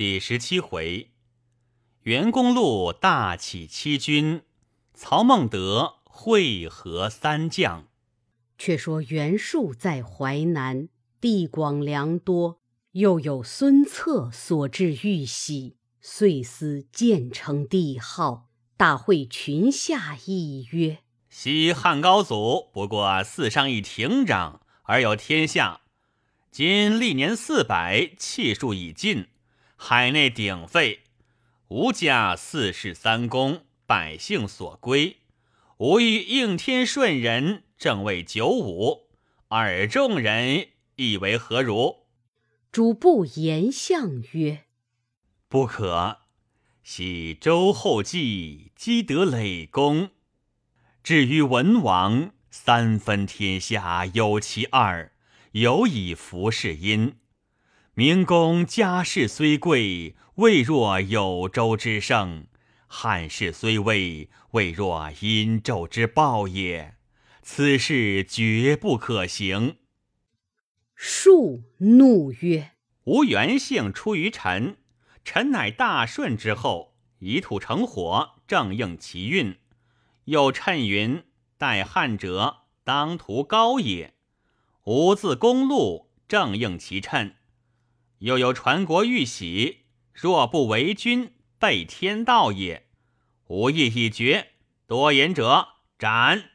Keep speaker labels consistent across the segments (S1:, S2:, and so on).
S1: 第十七回，袁公路大起七军，曹孟德会合三将。
S2: 却说袁术在淮南，地广粮多，又有孙策所至玉玺，遂思建成帝号。大会群下议曰：“
S1: 昔汉高祖不过四上一亭长，而有天下。今历年四百，气数已尽。”海内鼎沸，吾家四世三公，百姓所归。吾欲应天顺人，正位九五，尔众人意为何如？
S2: 主簿言相曰：“
S1: 不可。喜周后继积德累功，至于文王，三分天下有其二，有以服事殷。”明公家世虽贵，未若有周之盛；汉室虽危，未若殷纣之暴也。此事绝不可行。
S2: 树怒曰：“
S1: 吾原姓出于臣，臣乃大顺之后，以土成火，正应其运。又谶云：待汉者，当图高也。吾自公路，正应其谶。”又有传国玉玺，若不为君，背天道也。吾意已决，多言者斩。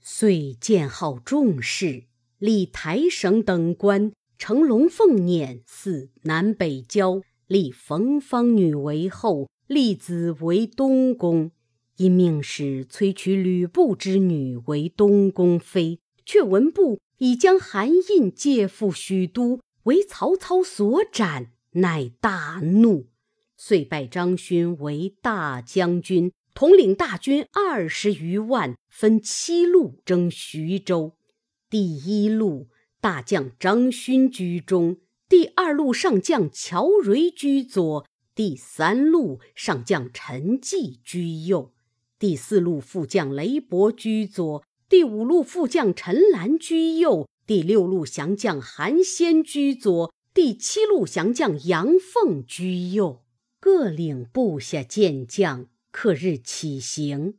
S2: 遂建号众士，立台省等官，乘龙凤辇，祀南北郊，立冯方女为后，立子为东宫。因命使催娶吕布之女为东宫妃，却闻布已将韩印借赴许都。为曹操所斩，乃大怒，遂拜张勋为大将军，统领大军二十余万，分七路征徐州。第一路大将张勋居中，第二路上将乔蕤居左，第三路上将陈济居右，第四路副将雷伯居左，第五路副将陈兰居右。第六路降将韩先居左，第七路降将杨凤居右，各领部下健将，刻日起行。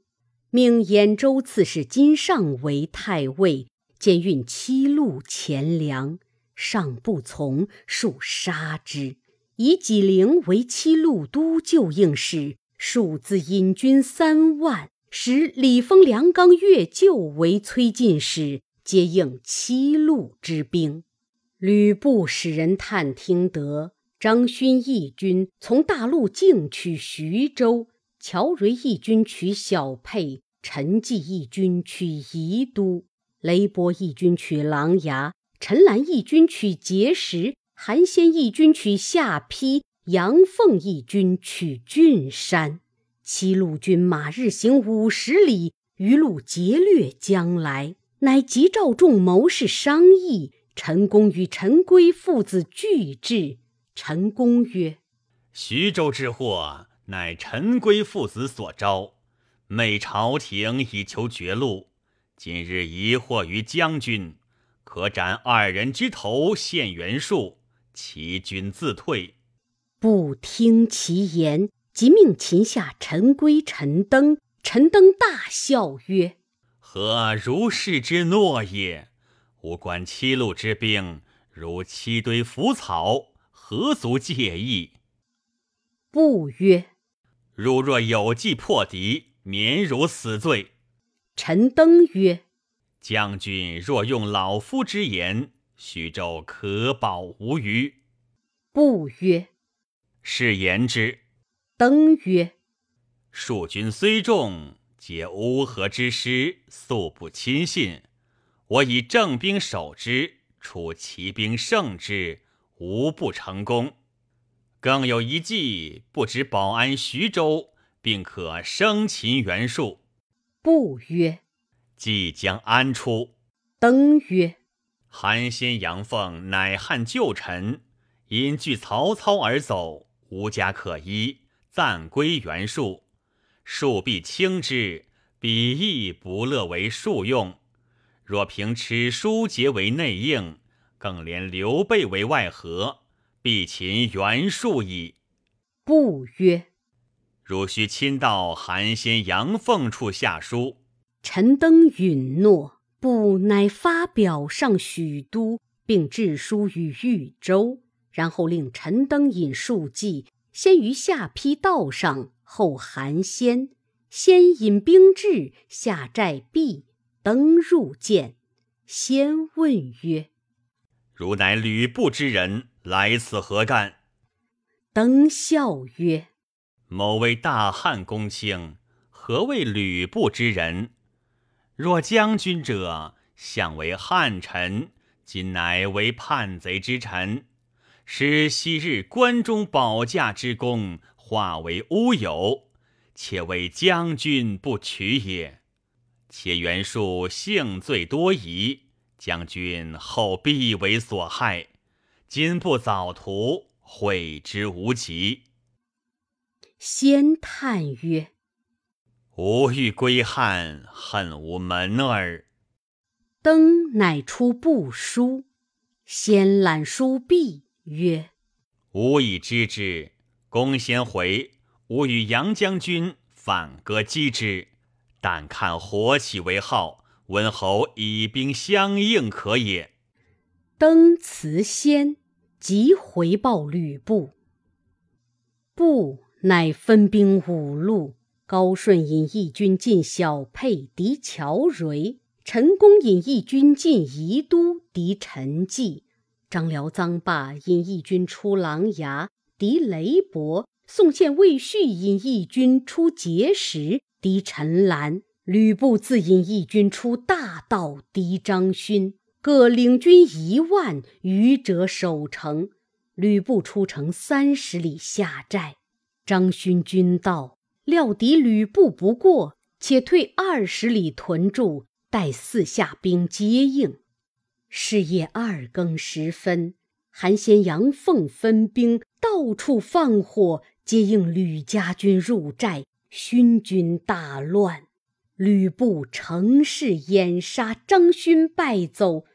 S2: 命兖州刺史金尚为太尉，兼运七路钱粮。尚不从，数杀之。以纪灵为七路都救应使，数自引军三万，使李丰、梁刚、岳就为崔进使。皆应七路之兵，吕布使人探听得张勋义军从大路径取徐州，乔蕤义军取小沛，陈济义军取宜都，雷波义军取琅琊，陈兰义军取碣石，韩先义军取下邳，杨凤义军取郡山。七路军马日行五十里，余路劫掠将来。乃急召众谋士商议。陈宫与陈规父子俱至。陈宫曰：“
S1: 徐州之祸，乃陈规父子所招。昧朝廷以求绝路，今日疑惑于将军，可斩二人之头，献袁术，其军自退。”
S2: 不听其言，即命擒下陈规、陈登。陈登大笑曰：
S1: 何如是之诺也？吾观七路之兵，如七堆腐草，何足介意？
S2: 不曰：
S1: 汝若有计破敌，免汝死罪。
S2: 陈登曰：
S1: 将军若用老夫之言，徐州可保无虞。
S2: 不曰：
S1: 是言之。
S2: 登曰：
S1: 蜀军虽众。皆乌合之师，素不亲信。我以正兵守之，出奇兵胜之，无不成功。更有一计，不知保安徐州，并可生擒袁术。
S2: 不曰：
S1: 即将安出？
S2: 登曰：
S1: 韩先、杨奉乃汉旧臣，因惧曹操而走，无家可依，暂归袁术。树必轻之，彼亦不乐为树用。若凭此书节为内应，更连刘备为外合，必擒袁术矣。
S2: 不曰：“
S1: 汝须亲到韩先杨凤处下书。”
S2: 陈登允诺。不乃发表上许都，并致书于豫州，然后令陈登引数计，先于下邳道上，后韩先。先引兵至，下寨壁，登入见。先问曰：“
S1: 汝乃吕布之人，来此何干？”
S2: 登笑曰：“
S1: 某为大汉公卿，何谓吕布之人？”若将军者，相为汉臣，今乃为叛贼之臣，使昔日关中保驾之功化为乌有，且为将军不取也。且袁术性罪多疑，将军后必为所害，今不早图，悔之无及。
S2: 先叹曰。
S1: 吾欲归汉，恨无门儿。
S2: 登乃出布书，先览书毕，曰：“
S1: 吾已知之。公先回，吾与杨将军反戈击之。但看火起为号，温侯以兵相应可也。”
S2: 登辞先，即回报吕布。布乃分兵五路。高顺引义军进小沛敌乔蕤，陈宫引义军进宜都敌陈纪，张辽、臧霸引义军出琅琊敌雷伯，宋宪、魏续引义军出碣石敌陈兰，吕布自引义军出大道敌张勋，各领军一万余者守城。吕布出城三十里下寨，张勋军到。料敌吕布不过，且退二十里屯驻，待四下兵接应。是夜二更时分，韩先、杨凤分兵到处放火，接应吕家军入寨，勋军大乱。吕布乘势掩杀，张勋败走。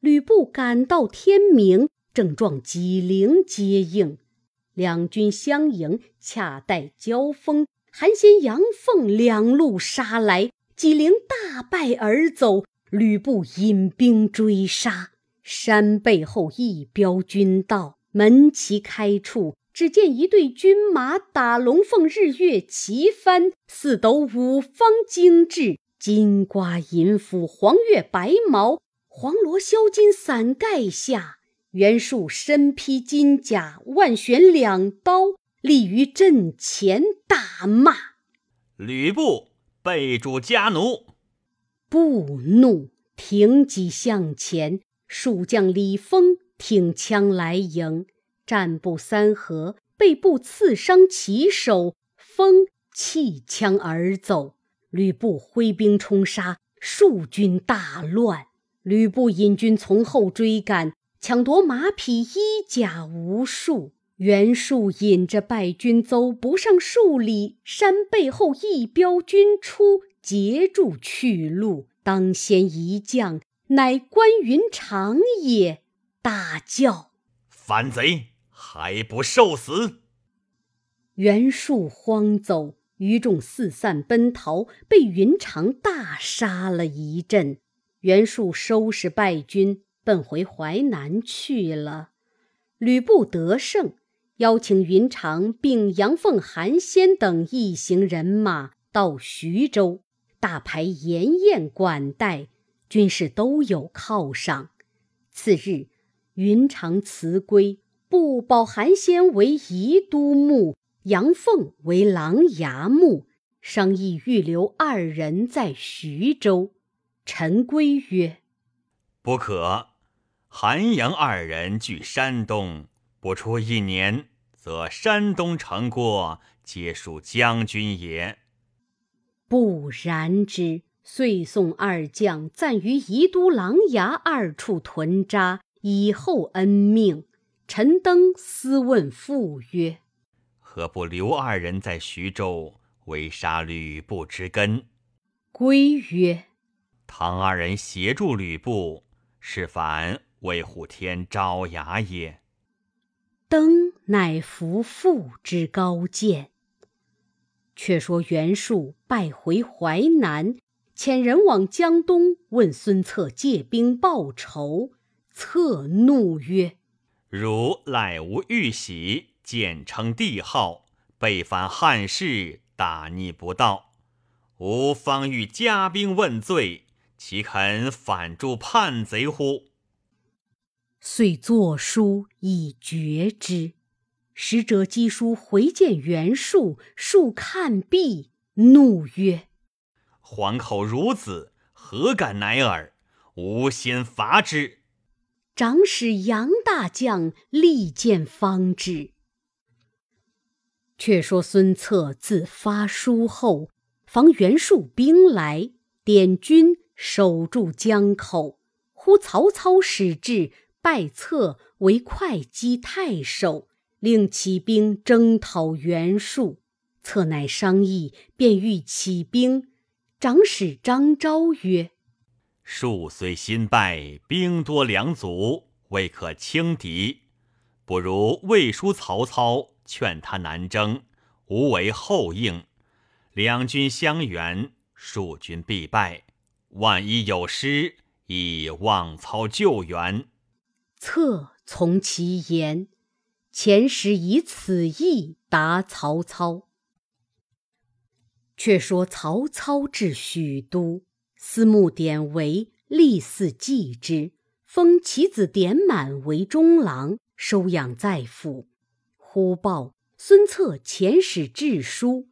S2: 吕布赶到天明，正撞纪灵接应，两军相迎，恰待交锋。韩先、杨凤两路杀来，纪灵大败而走。吕布引兵追杀，山背后一彪军到，门旗开处，只见一队军马打龙凤日月旗幡，四斗五方精致，金瓜银斧，黄月白毛，黄罗镶金伞盖下，袁术身披金甲，万旋两刀。立于阵前，大骂：“
S1: 吕布背主家奴！”
S2: 不怒，挺戟向前。数将李丰挺枪来迎，战不三合，被布刺伤其手，风弃枪而走。吕布挥兵冲杀，数军大乱。吕布引军从后追赶，抢夺马匹、衣甲无数。袁术引着败军走不上数里，山背后一彪军出，截住去路。当先一将，乃关云长也，大叫：“
S1: 反贼，还不受死！”
S2: 袁术慌走，余众四散奔逃，被云长大杀了一阵。袁术收拾败军，奔回淮南去了。吕布得胜。邀请云长并杨凤、韩先等一行人马到徐州，大排筵宴管待，军士都有犒赏。次日，云长辞归，不保韩先为宜都牧，杨凤为琅琊牧，商议预留二人在徐州。陈规曰：“
S1: 不可，韩杨二人据山东。”不出一年，则山东城郭皆属将军也。
S2: 不然之，遂送二将暂于宜都、琅琊二处屯扎，以后恩命。陈登私问父曰：“
S1: 何不留二人在徐州，为杀吕布之根？”
S2: 归曰：“
S1: 唐二人协助吕布，是反为虎天招牙也。”
S2: 登乃服父之高见。却说袁术败回淮南，遣人往江东问孙策借兵报仇。策怒曰：“
S1: 汝乃无玉玺，简称帝号，背反汉室，大逆不道。吾方欲加兵问罪，岂肯反助叛贼乎？”
S2: 遂作书以绝之。使者赍书回见袁术，术看毕，怒曰：“
S1: 还口孺子，何敢乃尔？吾先伐之。”
S2: 长史杨大将力荐方止。却说孙策自发书后，防袁术兵来，点军守住江口。忽曹操使至，拜策为会稽太守。令起兵征讨袁术，策乃商议，便欲起兵。长史张昭曰：“
S1: 术虽新败，兵多粮足，未可轻敌。不如魏书曹操，劝他南征，无为后应。两军相援，蜀军必败。万一有失，以望操救援。”
S2: 策从其言。前使以此意答曹操。却说曹操至许都，司慕典韦立嗣继之，封其子典满为中郎，收养在府。忽报孙策遣使致书，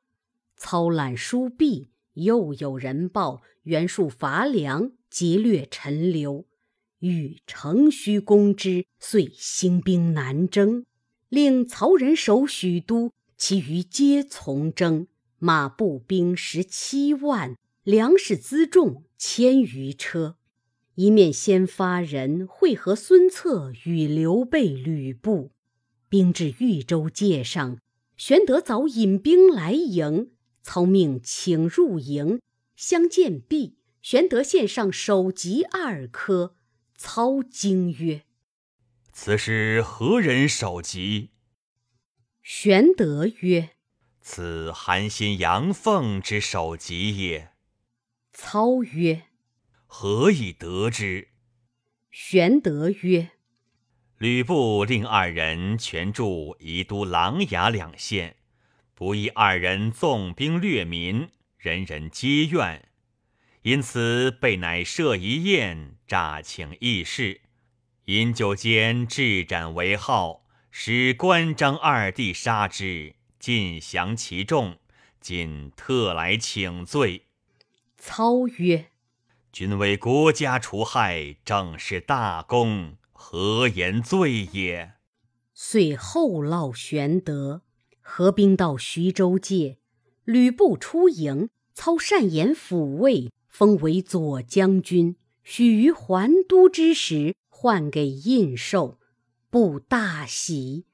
S2: 操览书毕，又有人报袁术伐梁，劫掠陈留，欲乘虚攻之，遂兴兵南征。令曹仁守许都，其余皆从征。马步兵十七万，粮食辎重千余车。一面先发人会合孙策与刘备、吕布。兵至豫州界上，玄德早引兵来迎。操命请入营，相见毕，玄德献上首级二颗。操惊曰。
S1: 此是何人首级？
S2: 玄德曰：“
S1: 此韩信、杨奉之首级也。”
S2: 操曰：“
S1: 何以得之？”
S2: 玄德曰：“
S1: 吕布令二人全驻宜都、琅琊两县，不意二人纵兵掠民，人人皆怨，因此备乃设一宴，诈请议事。”饮酒间，置斩为号，使关张二弟杀之，尽降其众。今特来请罪。
S2: 操曰：“
S1: 君为国家除害，正是大功，何言罪也？”
S2: 遂后烙玄德，合兵到徐州界。吕布出营，操善言抚慰，封为左将军。许于还都之时。换给印绶，布大喜。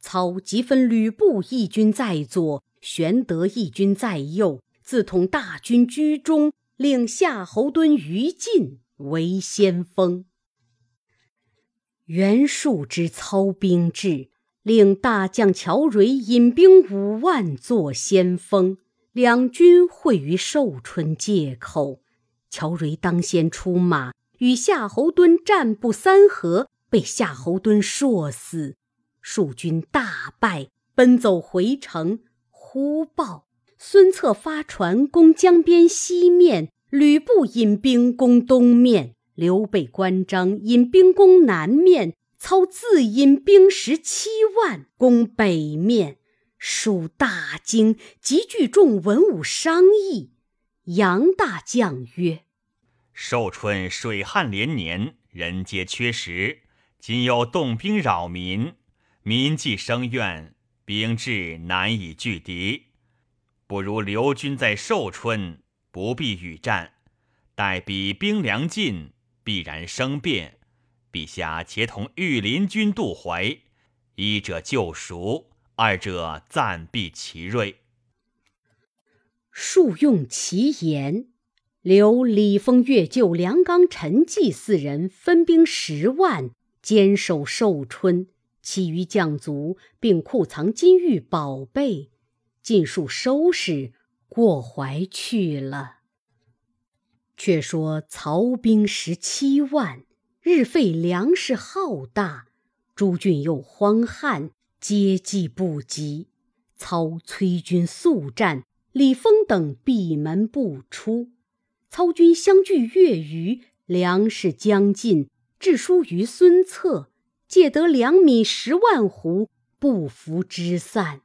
S2: 操即分吕布一军在左，玄德一军在右，自统大军居中，令夏侯惇、于禁为先锋。袁术之操兵至，令大将乔蕤引兵五万作先锋。两军会于寿春界口，乔蕤当先出马。与夏侯惇战不三合，被夏侯惇硕死，蜀军大败，奔走回城。忽报孙策发船攻江边西面，吕布引兵攻东面，刘备、关张引兵攻南面，操自引兵十七万攻北面。蜀大惊，集聚众文武商议。杨大将曰。
S1: 寿春水旱连年，人皆缺食。今又动兵扰民，民既生怨，兵至难以拒敌。不如留军在寿春，不必与战。待彼兵粮尽，必然生变。陛下且同御林军渡淮，一者救赎，二者暂避其锐。
S2: 数用其言。留李丰、岳救、梁刚、陈济四人分兵十万，坚守寿春。其余将卒并库藏金玉宝贝，尽数收拾过淮去了。却说曹兵十七万，日费粮食浩大，诸郡又荒旱，接济不及。操催军速战，李丰等闭门不出。操军相距月余，粮食将尽，致书于孙策。借得粮米十万斛，不服之散。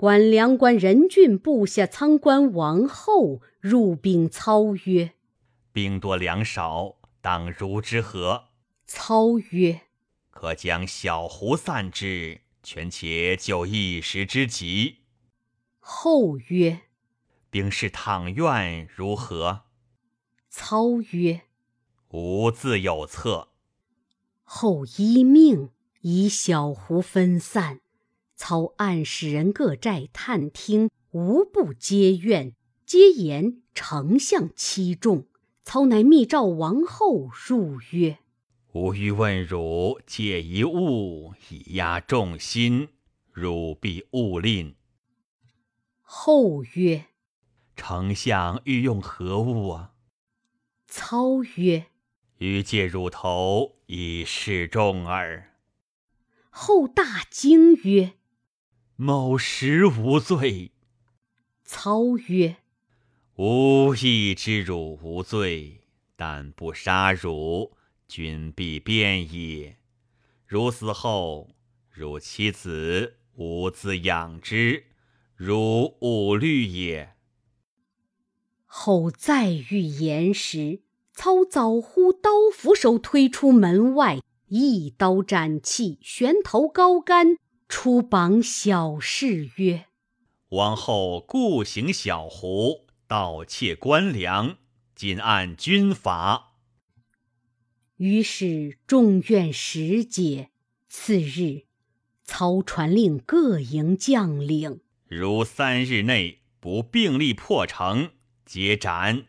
S2: 管粮官任郡部下仓官王后入禀操曰：“
S1: 兵多粮少，当如之何？”
S2: 操曰：“
S1: 可将小胡散之，权且就一时之急。”
S2: 后曰：“
S1: 兵士倘愿如何？”
S2: 操曰：“
S1: 吾自有策。”
S2: 后依命，以小胡分散。操暗使人各寨探听，无不皆怨，皆言丞相欺众。操乃密召王后入曰：“
S1: 吾欲问汝借一物以压众心，汝必勿吝。”
S2: 后曰：“
S1: 丞相欲用何物啊？”
S2: 操曰：“
S1: 欲借汝头。”以示众耳。
S2: 后大惊曰：“
S1: 某实无罪。”
S2: 操曰：“
S1: 吾亦知汝无罪，但不杀汝，君必变也。汝死后，汝妻子无自养之，汝勿虑也。”
S2: 后再欲言时。操早呼刀斧手推出门外，一刀斩气，悬头高杆，出榜小事曰：“
S1: 王后故行小胡，盗窃官粮，今按军法。”
S2: 于是众愿实解。次日，操传令各营将领：
S1: 如三日内不并力破城，皆斩。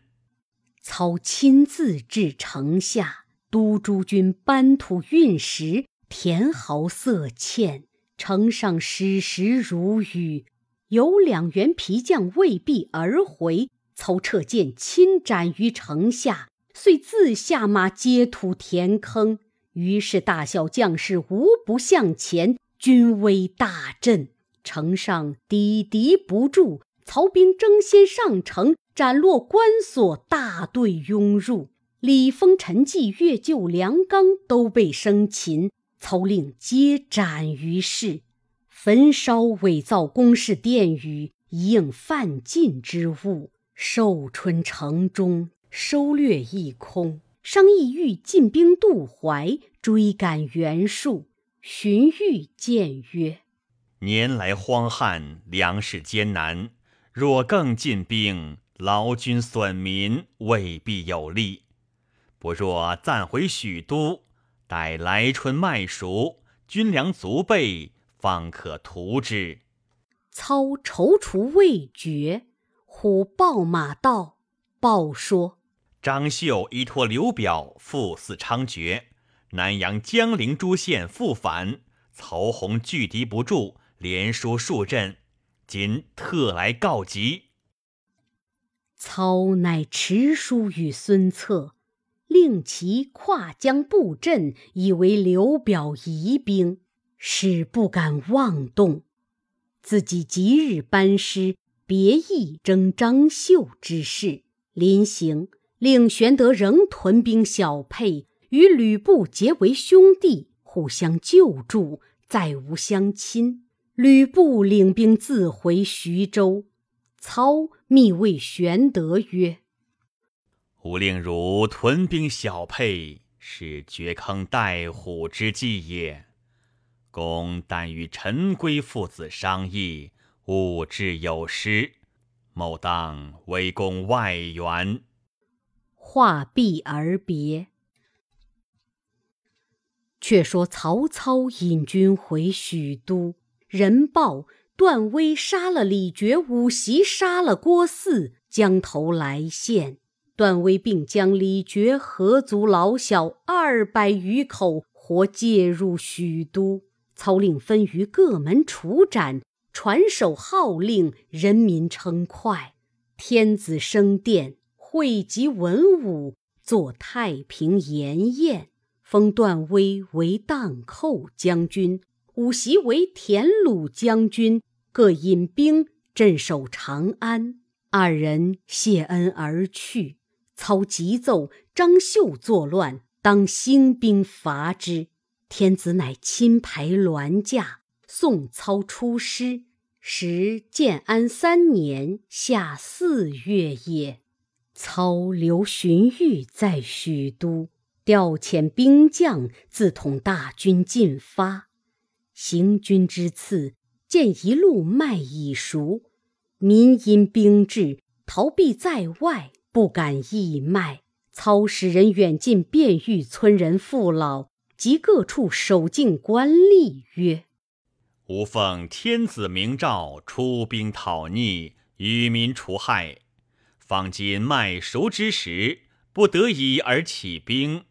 S2: 操亲自至城下，督诸军搬土运石，填壕塞堑。城上矢石如雨。有两员皮将未避而回，操撤剑亲斩于城下，遂自下马接土填坑。于是大小将士无不向前，军威大振。城上抵敌不住，曹兵争先上城。斩落关锁，大队拥入。李丰、陈济、岳救、梁刚都被生擒，操令皆斩于市。焚烧伪造宫室殿宇，以应犯禁之物。寿春城中收掠一空，商议欲进兵渡淮，追赶袁术。荀彧谏曰：“
S1: 年来荒旱，粮食艰难，若更进兵。”劳军损民，未必有利。不若暂回许都，待来春麦熟，军粮足备，方可图之。
S2: 操踌躇未决，虎报马到，报说
S1: 张绣依托刘表赴四猖獗，南阳、江陵诸县复反，曹洪拒敌不住，连输数阵，今特来告急。
S2: 操乃持书与孙策，令其跨江布阵，以为刘表疑兵，使不敢妄动。自己即日班师，别意征张绣之事。临行，令玄德仍屯兵小沛，与吕布结为兄弟，互相救助，再无相亲。吕布领兵自回徐州。操密谓玄德曰：“
S1: 吾令汝屯兵小沛，是掘坑待虎之计也。公但与陈规父子商议，勿致有失。某当为公外援。”
S2: 话毕而别。却说曹操引军回许都，人报。段威杀了李傕五袭，杀了郭汜，将头来献。段威并将李傕合族老小二百余口活借入许都。操令分于各门处斩，传授号令，人民称快。天子升殿，汇集文武，作太平筵宴，封段威为荡寇将军，武袭为田鲁将军，各引兵镇守长安。二人谢恩而去。操急奏张绣作乱，当兴兵伐之。天子乃亲排銮驾，送操出师。时建安三年夏四月也，操留荀彧在许都，调遣兵将自统大军进发。行军之次，见一路麦已熟，民因兵至，逃避在外，不敢义卖。操使人远近遍遇村人父老及各处守境官吏曰。
S1: 吾奉天子明诏，出兵讨逆，与民除害。方今麦熟之时，不得已而起兵。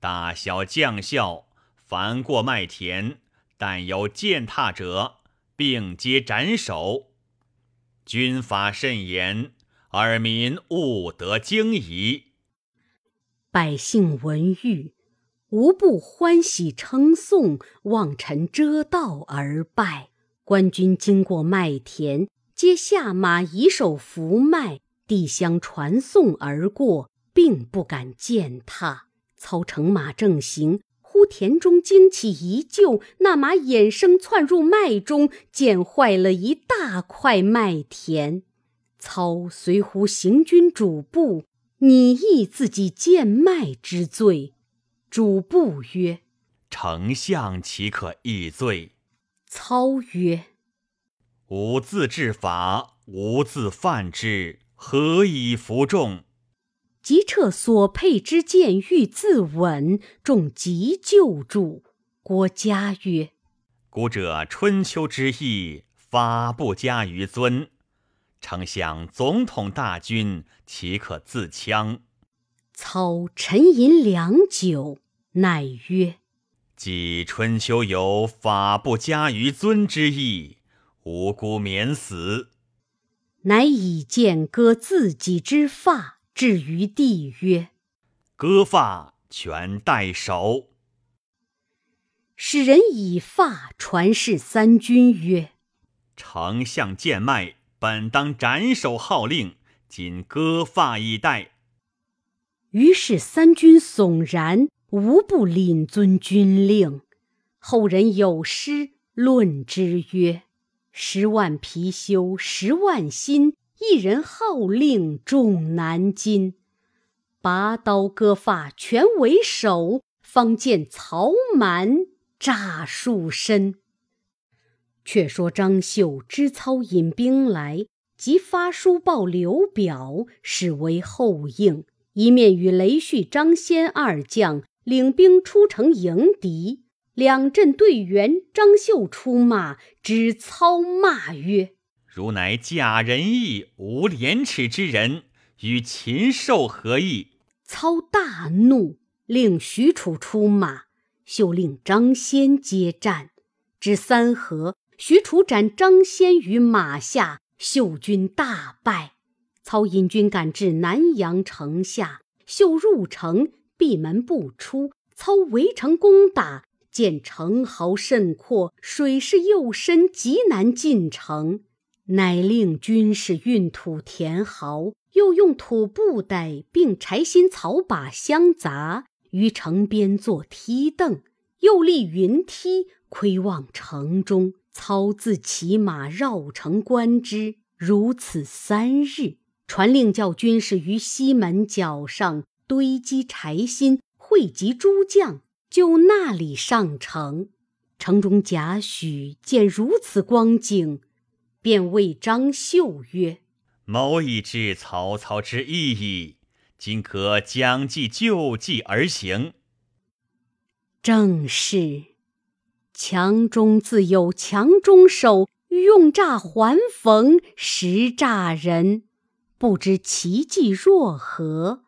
S1: 大小将校，凡过麦田，但有践踏者，并皆斩首。军法甚严，尔民勿得惊疑。
S2: 百姓闻谕。无不欢喜称颂，望臣遮道而拜。官军经过麦田，皆下马以手扶麦，递香传颂而过，并不敢践踏。操乘马正行，忽田中惊起一旧，那马衍生窜入麦中，践坏了一大块麦田。操随乎行军主簿，拟议自己贱卖之罪。主簿曰：“
S1: 丞相岂可议罪？”
S2: 操曰：“
S1: 吾自治法，吾自犯之，何以服众？”
S2: 即撤所佩之剑，欲自刎。众急救助。郭嘉曰：“
S1: 古者春秋之义，法不加于尊。丞相总统大军，岂可自戕？”
S2: 操沉吟良久。乃曰：“
S1: 既春秋有法不加于尊之意，无辜免死。”
S2: 乃以剑割自己之发，置于地曰：“
S1: 割发，全代首。”
S2: 使人以发传示三军曰：“
S1: 丞相见脉，本当斩首号令，今割发以待。”
S2: 于是三军悚然。无不领遵军令。后人有诗论之曰：“十万貔貅十万心，一人号令众难禁。拔刀割发全为首，方见曹瞒诈术深。”却说张绣知操引兵来，即发书报刘表，使为后应，一面与雷旭、张先二将。领兵出城迎敌，两阵队员，张绣出马，指操骂曰：“
S1: 如乃假仁义、无廉耻之人，与禽兽何异？”
S2: 操大怒，令许褚出马，秀令张先接战。至三合，许褚斩张先于马下，秀军大败。操引军赶至南阳城下，秀入城。闭门不出，操围城攻打，见城壕甚阔，水势又深，极难进城，乃令军士运土填壕，又用土布袋并柴薪草把相杂，于城边作梯凳，又立云梯，窥望城中。操自骑马绕城观之，如此三日，传令叫军士于西门角上。堆积柴薪，汇集诸将，就那里上城。城中贾诩见如此光景，便谓张绣曰：“
S1: 某已知曹操之意矣，今可将计就计而行。”
S2: 正是，强中自有强中手，用诈还逢实诈人，不知其计若何。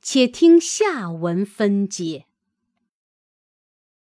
S2: 且听下文分解。